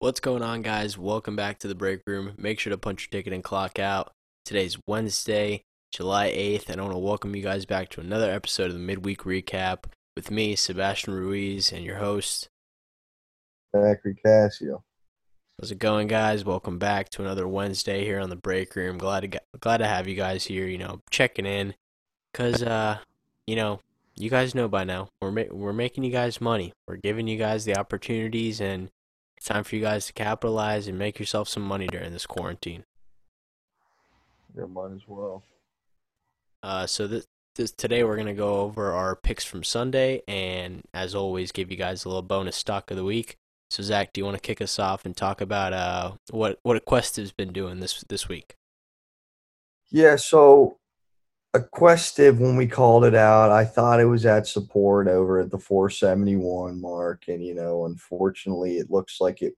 What's going on, guys? Welcome back to the break room. Make sure to punch your ticket and clock out. Today's Wednesday, July 8th, and I want to welcome you guys back to another episode of the midweek recap with me, Sebastian Ruiz, and your host, Zachary Cascio. How's it going, guys? Welcome back to another Wednesday here on the break room. Glad to glad to have you guys here. You know, checking in, cause uh, you know, you guys know by now we're ma- we're making you guys money. We're giving you guys the opportunities, and time for you guys to capitalize and make yourself some money during this quarantine. Yeah, might as well. Uh, so this, this today we're gonna go over our picks from Sunday, and as always, give you guys a little bonus stock of the week. So Zach, do you want to kick us off and talk about uh what what Aquestive's been doing this this week? Yeah, so Aquestive, when we called it out, I thought it was at support over at the 471 mark. And, you know, unfortunately, it looks like it,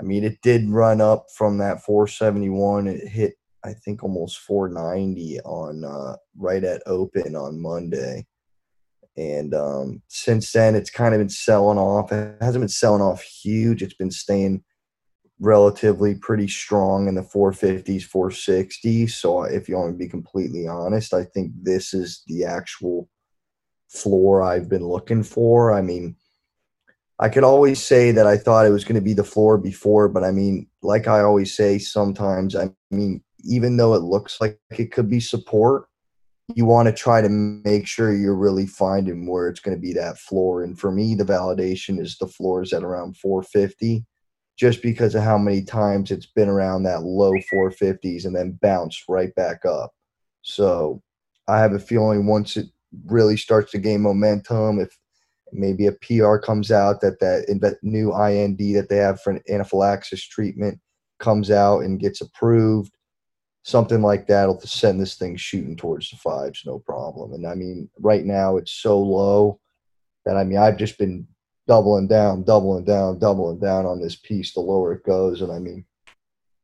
I mean, it did run up from that 471. It hit, I think, almost 490 on uh, right at open on Monday. And um, since then, it's kind of been selling off. It hasn't been selling off huge. It's been staying relatively pretty strong in the 450s, 460s. So if you want to be completely honest, I think this is the actual floor I've been looking for. I mean, I could always say that I thought it was going to be the floor before, but I mean, like I always say sometimes, I mean, even though it looks like it could be support, you want to try to make sure you're really finding where it's going to be that floor. And for me, the validation is the floors at around 450 just because of how many times it's been around that low 450s and then bounced right back up. So I have a feeling once it really starts to gain momentum, if maybe a PR comes out that that new IND that they have for an anaphylaxis treatment comes out and gets approved, something like that will send this thing shooting towards the fives, no problem. And I mean, right now it's so low that I mean I've just been doubling down, doubling down, doubling down on this piece the lower it goes. And I mean,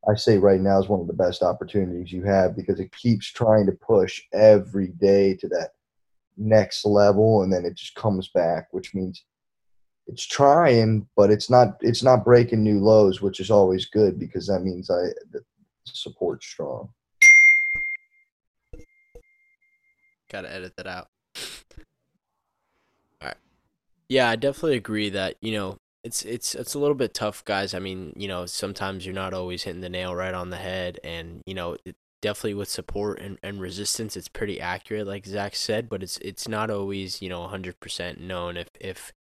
I say right now is one of the best opportunities you have because it keeps trying to push every day to that next level and then it just comes back, which means it's trying, but it's not it's not breaking new lows, which is always good because that means I support strong. Gotta edit that out. Yeah, I definitely agree that, you know, it's it's it's a little bit tough, guys. I mean, you know, sometimes you're not always hitting the nail right on the head and, you know, it, definitely with support and, and resistance it's pretty accurate like Zach said, but it's it's not always, you know, 100% known if if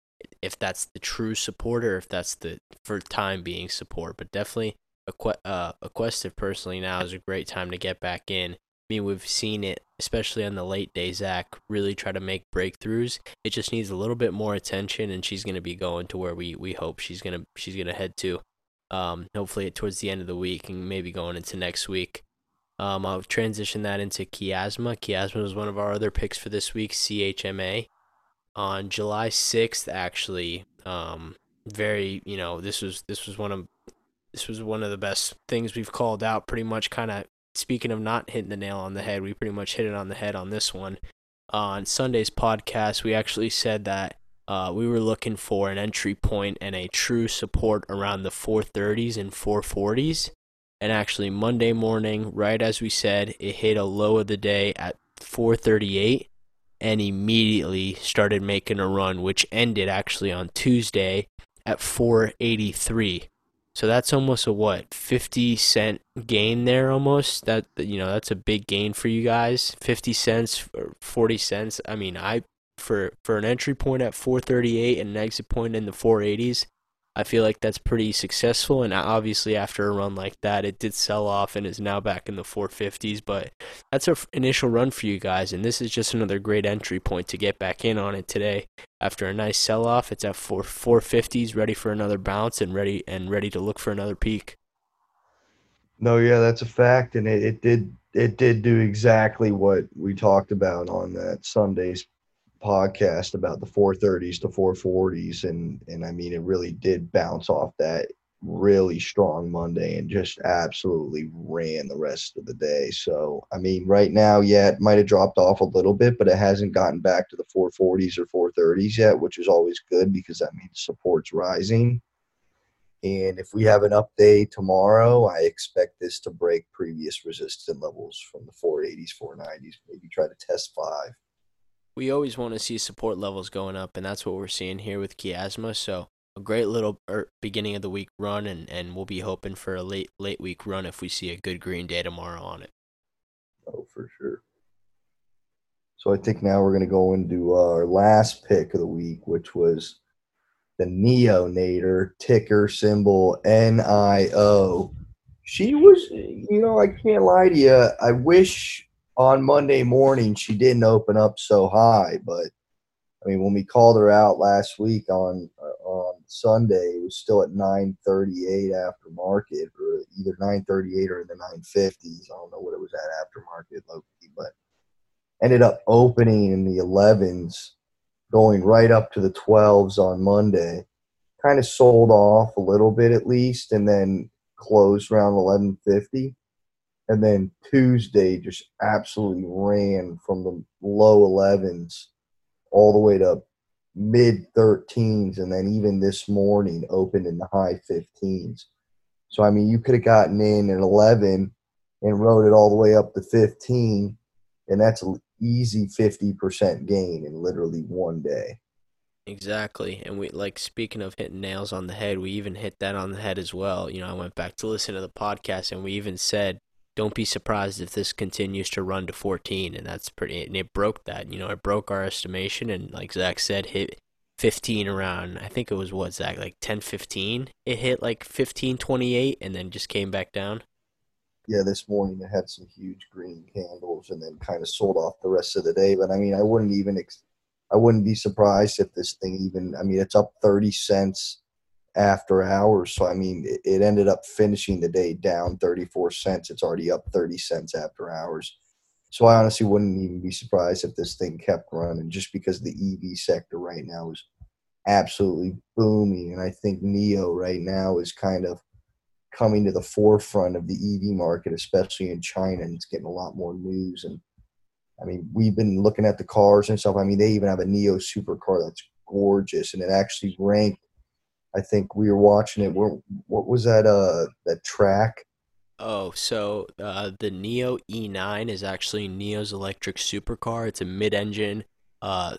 if that's the true support or if that's the for time being support, but definitely a uh, Aquestive personally now is a great time to get back in mean, we've seen it, especially on the late day, Zach, really try to make breakthroughs. It just needs a little bit more attention, and she's going to be going to where we, we hope she's going to she's going to head to. Um, hopefully towards the end of the week and maybe going into next week. Um, I'll transition that into Chiasma. Chiasma was one of our other picks for this week, CHMA. On July 6th, actually, um, very, you know, this was this was one of this was one of the best things we've called out pretty much kind of speaking of not hitting the nail on the head, we pretty much hit it on the head on this one. Uh, on Sunday's podcast, we actually said that uh, we were looking for an entry point and a true support around the 430s and 440s. And actually, Monday morning, right as we said, it hit a low of the day at 438 and immediately started making a run, which ended actually on Tuesday at 483. So that's almost a what, 50 cent gain there almost. That you know, that's a big gain for you guys. 50 cents or 40 cents. I mean, I for for an entry point at 438 and an exit point in the 480s, I feel like that's pretty successful. And obviously, after a run like that, it did sell off and is now back in the 450s. But that's our initial run for you guys. And this is just another great entry point to get back in on it today. After a nice sell off, it's at 4 450s, ready for another bounce and ready and ready to look for another peak. No, yeah, that's a fact, and it, it did it did do exactly what we talked about on that Sunday's podcast about the 430s to 440s and and I mean it really did bounce off that really strong Monday and just absolutely ran the rest of the day. So, I mean, right now, yeah, it might have dropped off a little bit, but it hasn't gotten back to the 440s or 430s yet, which is always good because that means support's rising. And if we have an update tomorrow, I expect this to break previous resistance levels from the 480s, 490s, maybe try to test five. We always want to see support levels going up, and that's what we're seeing here with Chiasma. So a great little er, beginning of the week run, and, and we'll be hoping for a late late week run if we see a good green day tomorrow on it. Oh, for sure. So I think now we're going to go into our last pick of the week, which was the Neonator ticker symbol NIO. She was, you know, I can't lie to you. I wish on Monday morning she didn't open up so high, but I mean, when we called her out last week on uh, on Sunday, it was still at 938 after market, or either 938 or in the 950s. I don't know what it was at after market, Loki, but ended up opening in the 11s, going right up to the 12s on Monday. Kind of sold off a little bit at least, and then closed around 1150. And then Tuesday just absolutely ran from the low 11s all the way to mid 13s. And then even this morning opened in the high 15s. So, I mean, you could have gotten in at 11 and rode it all the way up to 15. And that's an easy 50% gain in literally one day. Exactly. And we like speaking of hitting nails on the head, we even hit that on the head as well. You know, I went back to listen to the podcast and we even said don't be surprised if this continues to run to 14 and that's pretty and it broke that you know it broke our estimation and like zach said hit 15 around i think it was what zach like 10 15 it hit like 15 28 and then just came back down? Yeah this morning it had some huge green candles and then kind of sold off the rest of the day but i mean i wouldn't even ex- i wouldn't be surprised if this thing even i mean it's up 30 cents after hours. So, I mean, it, it ended up finishing the day down 34 cents. It's already up 30 cents after hours. So, I honestly wouldn't even be surprised if this thing kept running just because the EV sector right now is absolutely booming. And I think NIO right now is kind of coming to the forefront of the EV market, especially in China. And it's getting a lot more news. And I mean, we've been looking at the cars and stuff. I mean, they even have a NIO supercar that's gorgeous and it actually ranked I think we were watching it. What, what was that? Uh, that track. Oh, so uh, the Neo E9 is actually Neo's electric supercar. It's a mid-engine, uh,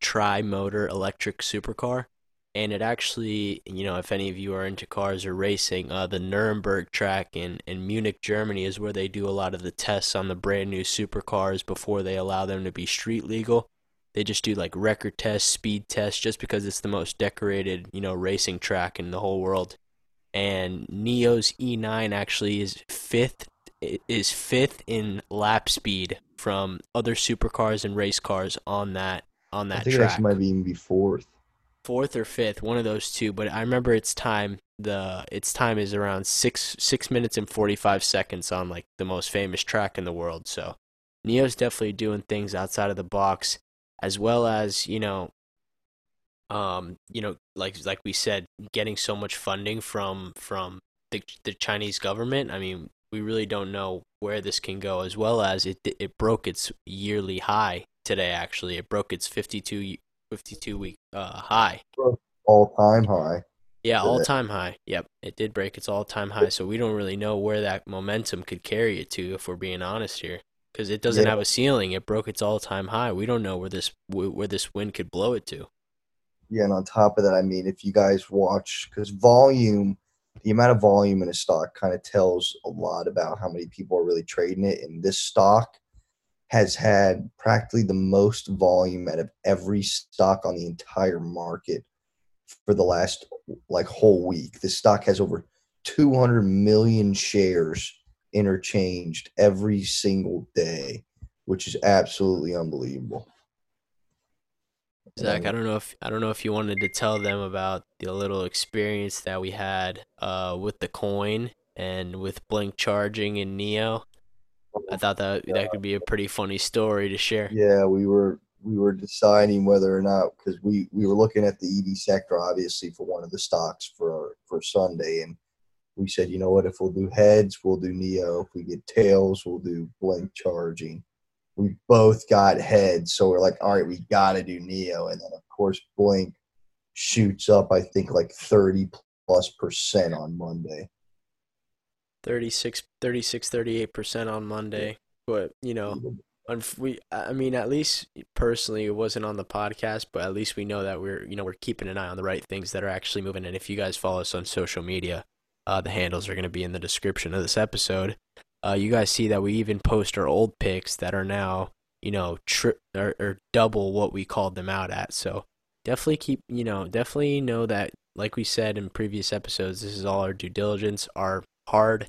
tri-motor electric supercar, and it actually, you know, if any of you are into cars or racing, uh, the Nuremberg track in in Munich, Germany, is where they do a lot of the tests on the brand new supercars before they allow them to be street legal. They just do like record tests, speed tests, just because it's the most decorated, you know, racing track in the whole world. And Neo's E9 actually is fifth is fifth in lap speed from other supercars and race cars on that on that I think track. might even be fourth. Fourth or fifth, one of those two. But I remember its time. The its time is around six six minutes and forty five seconds on like the most famous track in the world. So Neo's definitely doing things outside of the box as well as you know um you know like like we said getting so much funding from from the the Chinese government. I mean we really don't know where this can go as well as it it broke its yearly high today actually. It broke its 52 52 week uh high. All time high. Yeah all time high. Yep it did break its all time high. So we don't really know where that momentum could carry it to if we're being honest here because it doesn't yeah. have a ceiling. It broke its all-time high. We don't know where this where this wind could blow it to. Yeah, and on top of that, I mean, if you guys watch, because volume, the amount of volume in a stock kind of tells a lot about how many people are really trading it. And this stock has had practically the most volume out of every stock on the entire market for the last like whole week. This stock has over 200 million shares interchanged every single day, which is absolutely unbelievable. Zach, I don't know if I don't know if you wanted to tell them about the little experience that we had uh, with the coin and with Blink charging in Neo. I thought that that could be a pretty funny story to share. Yeah, we were we were deciding whether or not because we we were looking at the EV sector obviously for one of the stocks for for Sunday and we said, you know what, if we'll do heads, we'll do Neo. If we get tails, we'll do blink charging. We both got heads, so we're like, all right, we got to do Neo. And then, of course, blink shoots up, I think, like 30 plus percent on Monday. 36, 36 38% on Monday. But, you know, we I mean at least personally it wasn't on the podcast, but at least we know that we're, you know, we're keeping an eye on the right things that are actually moving and if you guys follow us on social media, uh, the handles are going to be in the description of this episode. Uh, you guys see that we even post our old picks that are now, you know, tri- or, or double what we called them out at. So definitely keep, you know, definitely know that, like we said in previous episodes, this is all our due diligence, our hard,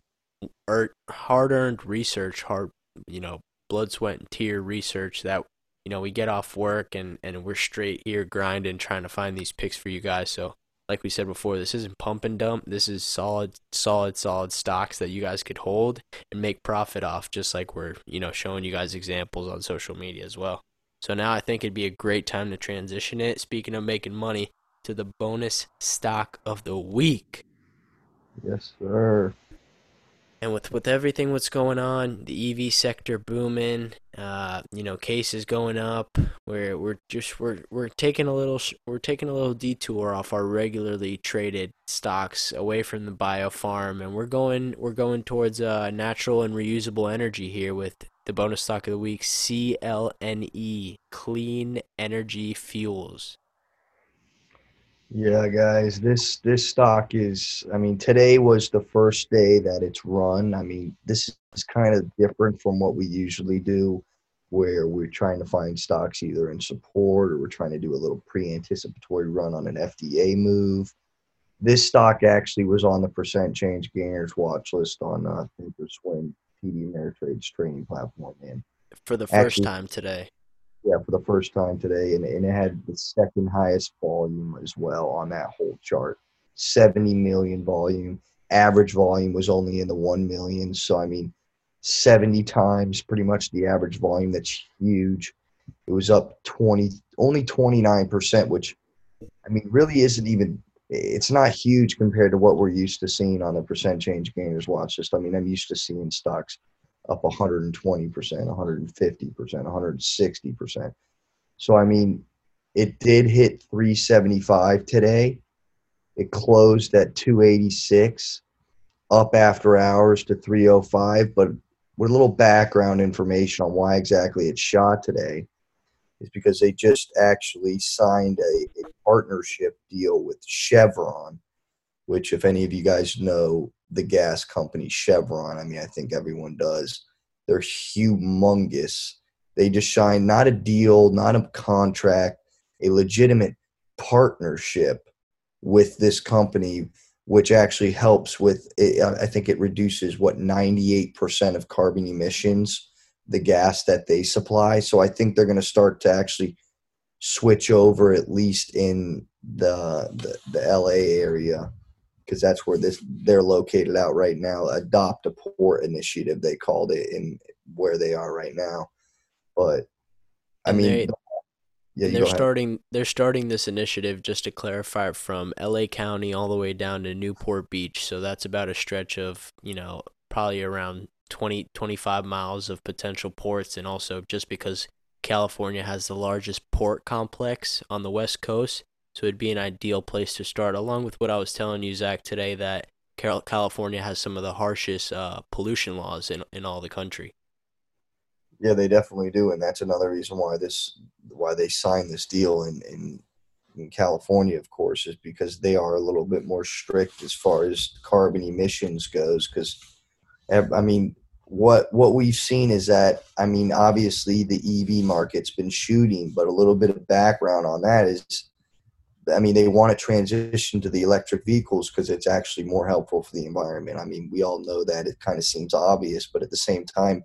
er, hard earned research, hard, you know, blood, sweat, and tear research that you know we get off work and and we're straight here grinding, trying to find these picks for you guys. So like we said before, this isn't pump and dump. This is solid, solid, solid stocks that you guys could hold and make profit off, just like we're, you know, showing you guys examples on social media as well. So now I think it'd be a great time to transition it. Speaking of making money, to the bonus stock of the week. Yes, sir and with with everything what's going on, the EV sector booming, uh, you know, cases going up. We're we're just we're we're taking a little we're taking a little detour off our regularly traded stocks away from the biopharm, and we're going we're going towards uh, natural and reusable energy here with the bonus stock of the week, CLNE, Clean Energy Fuels. Yeah, guys, this this stock is. I mean, today was the first day that it's run. I mean, this is kind of different from what we usually do, where we're trying to find stocks either in support or we're trying to do a little pre-anticipatory run on an FDA move. This stock actually was on the percent change gainers watch list on uh, Thinkorswim TD Ameritrade's trading platform, man. For the first actually, time today yeah, for the first time today, and, and it had the second highest volume as well on that whole chart. 70 million volume. Average volume was only in the 1 million. So, I mean, 70 times pretty much the average volume. That's huge. It was up 20, only 29%, which, I mean, really isn't even, it's not huge compared to what we're used to seeing on the percent change gainers watch list. I mean, I'm used to seeing stocks up 120%, 150%, 160%. So, I mean, it did hit 375 today. It closed at 286, up after hours to 305. But with a little background information on why exactly it shot today is because they just actually signed a, a partnership deal with Chevron, which, if any of you guys know, the gas company Chevron. I mean, I think everyone does. They're humongous. They just signed not a deal, not a contract, a legitimate partnership with this company, which actually helps with. Uh, I think it reduces what 98% of carbon emissions, the gas that they supply. So I think they're going to start to actually switch over at least in the the, the LA area because that's where this they're located out right now. Adopt a port initiative they called it in where they are right now. But I and mean, they, yeah, they're starting they're starting this initiative just to clarify from LA County all the way down to Newport Beach. So that's about a stretch of you know probably around 20 25 miles of potential ports, and also just because California has the largest port complex on the west coast so it'd be an ideal place to start, along with what I was telling you, Zach, today that California has some of the harshest uh, pollution laws in, in all the country. Yeah, they definitely do, and that's another reason why this why they signed this deal in, in in California, of course, is because they are a little bit more strict as far as carbon emissions goes. Because, I mean, what what we've seen is that I mean, obviously the EV market's been shooting, but a little bit of background on that is I mean, they want to transition to the electric vehicles because it's actually more helpful for the environment. I mean, we all know that it kind of seems obvious, but at the same time,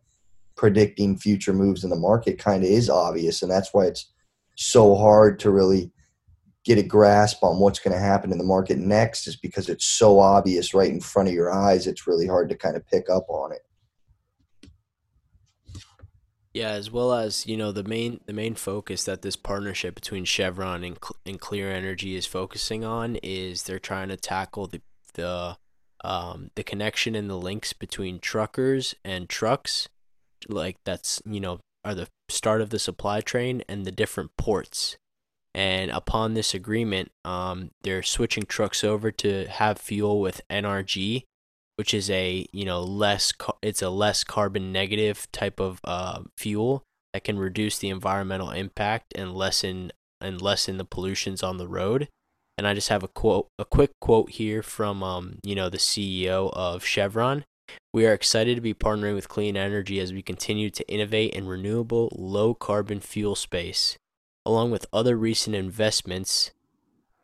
predicting future moves in the market kind of is obvious. And that's why it's so hard to really get a grasp on what's going to happen in the market next, is because it's so obvious right in front of your eyes. It's really hard to kind of pick up on it. Yeah, as well as you know the main the main focus that this partnership between Chevron and and Clean Energy is focusing on is they're trying to tackle the the um, the connection and the links between truckers and trucks, like that's you know are the start of the supply train and the different ports. And upon this agreement, um, they're switching trucks over to have fuel with NRG, which is a you know less it's a less carbon negative type of uh, fuel that can reduce the environmental impact and lessen and lessen the pollutions on the road. And I just have a quote, a quick quote here from um, you know the CEO of Chevron. We are excited to be partnering with Clean Energy as we continue to innovate in renewable, low carbon fuel space along with other recent investments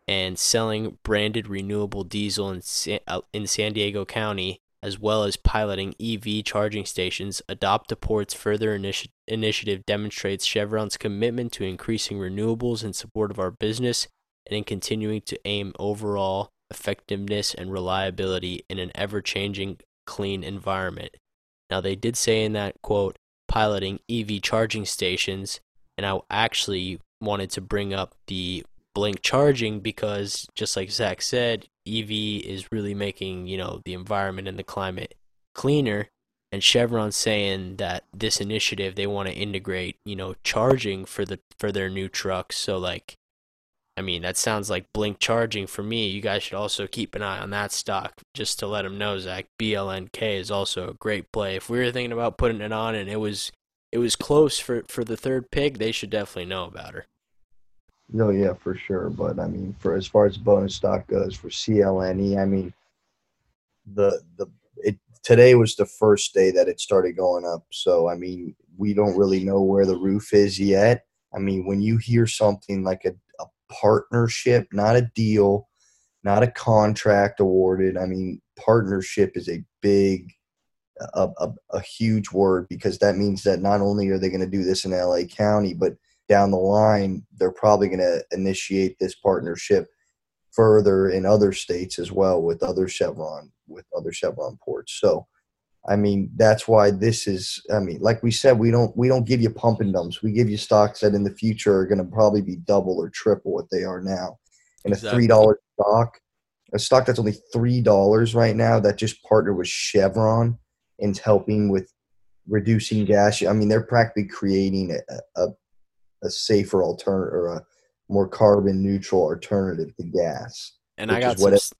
and selling branded renewable diesel in San, uh, in San Diego County, as well as piloting EV charging stations, Adopt a Port's further initi- initiative demonstrates Chevron's commitment to increasing renewables in support of our business and in continuing to aim overall effectiveness and reliability in an ever changing clean environment. Now, they did say in that quote, piloting EV charging stations, and I actually wanted to bring up the blink charging because just like Zach said, EV is really making, you know, the environment and the climate cleaner. And Chevron's saying that this initiative they want to integrate, you know, charging for the for their new trucks. So like I mean, that sounds like blink charging for me. You guys should also keep an eye on that stock just to let them know, Zach. BLNK is also a great play. If we were thinking about putting it on and it was it was close for for the third pick. They should definitely know about her. No, yeah, for sure. But I mean, for as far as bonus stock goes for CLNE, I mean, the the it today was the first day that it started going up. So I mean, we don't really know where the roof is yet. I mean, when you hear something like a, a partnership, not a deal, not a contract awarded. I mean, partnership is a big a, a, a, huge word because that means that not only are they going to do this in LA County, but down the line, they're probably going to initiate this partnership further in other states as well with other Chevron with other Chevron ports. So, I mean, that's why this is. I mean, like we said, we don't we don't give you pump and dumps. We give you stocks that in the future are going to probably be double or triple what they are now. And exactly. a three dollar stock, a stock that's only three dollars right now, that just partnered with Chevron and helping with reducing gas. I mean, they're practically creating a, a, a safer alternative or a more carbon neutral alternative to gas. And I got some,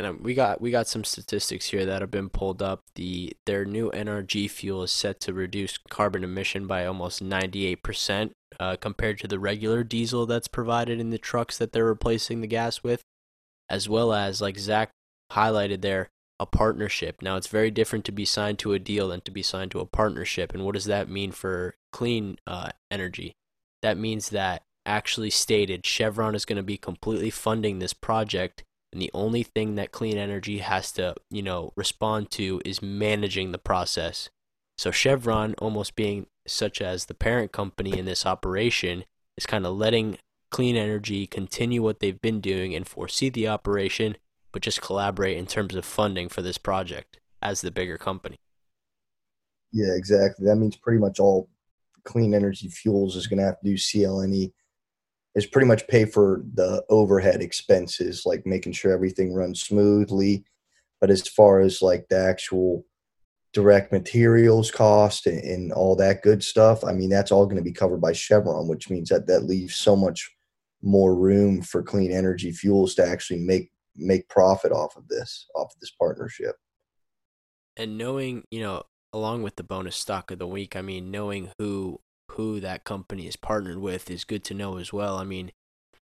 and we got we got some statistics here that have been pulled up. The their new NRG fuel is set to reduce carbon emission by almost 98% uh, compared to the regular diesel that's provided in the trucks that they're replacing the gas with, as well as like Zach highlighted there, a partnership. Now, it's very different to be signed to a deal than to be signed to a partnership. And what does that mean for clean uh, energy? That means that actually stated Chevron is going to be completely funding this project. And the only thing that clean energy has to, you know, respond to is managing the process. So Chevron, almost being such as the parent company in this operation, is kind of letting clean energy continue what they've been doing and foresee the operation but just collaborate in terms of funding for this project as the bigger company. Yeah, exactly. That means pretty much all clean energy fuels is going to have to do CLNE is pretty much pay for the overhead expenses, like making sure everything runs smoothly. But as far as like the actual direct materials cost and, and all that good stuff, I mean, that's all going to be covered by Chevron, which means that that leaves so much more room for clean energy fuels to actually make make profit off of this off of this partnership. And knowing you know along with the bonus stock of the week i mean knowing who who that company is partnered with is good to know as well. I mean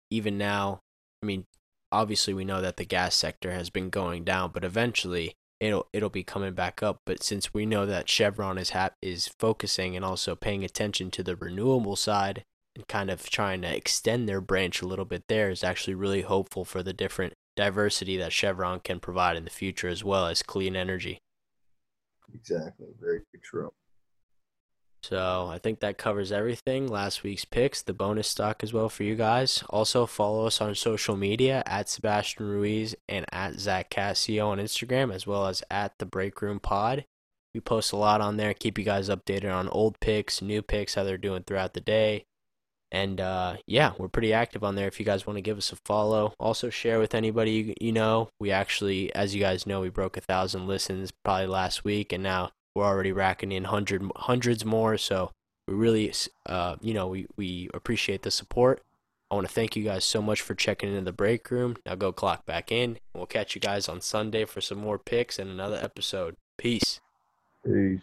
even now i mean obviously we know that the gas sector has been going down but eventually it'll it'll be coming back up. But since we know that Chevron is ha- is focusing and also paying attention to the renewable side and kind of trying to extend their branch a little bit there is actually really hopeful for the different diversity that Chevron can provide in the future as well as clean energy. Exactly. Very true. So I think that covers everything. Last week's picks, the bonus stock as well for you guys. Also follow us on social media at Sebastian Ruiz and at Zach Cascio on Instagram, as well as at the Break Room Pod. We post a lot on there, keep you guys updated on old picks, new picks, how they're doing throughout the day. And uh, yeah, we're pretty active on there if you guys want to give us a follow. Also, share with anybody you, you know. We actually, as you guys know, we broke a thousand listens probably last week, and now we're already racking in hundred hundreds more. So we really, uh, you know, we, we appreciate the support. I want to thank you guys so much for checking into the break room. Now go clock back in. We'll catch you guys on Sunday for some more picks and another episode. Peace. Peace.